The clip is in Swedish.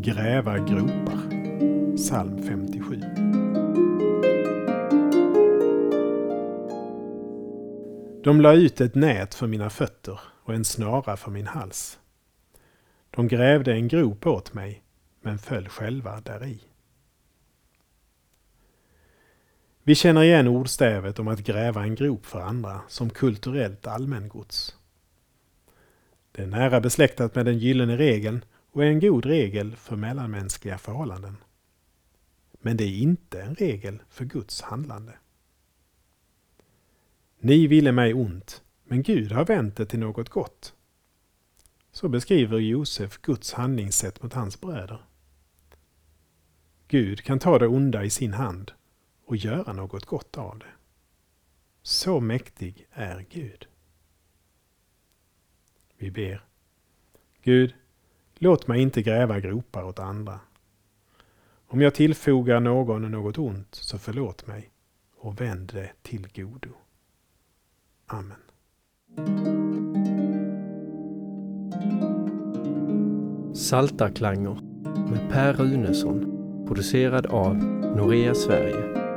Gräva gropar. Psalm 57. De la ut ett nät för mina fötter och en snara för min hals. De grävde en grop åt mig, men föll själva däri. Vi känner igen ordstävet om att gräva en grop för andra som kulturellt allmängods. Det är nära besläktat med den gyllene regeln och är en god regel för mellanmänskliga förhållanden. Men det är inte en regel för Guds handlande. Ni ville mig ont, men Gud har vänt det till något gott. Så beskriver Josef Guds handlingssätt mot hans bröder. Gud kan ta det onda i sin hand och göra något gott av det. Så mäktig är Gud. Vi ber. Gud, låt mig inte gräva gropar åt andra. Om jag tillfogar någon något ont, så förlåt mig och vänd det till godo. Amen. Saltarklanger med Per Runesson producerad av Norea Sverige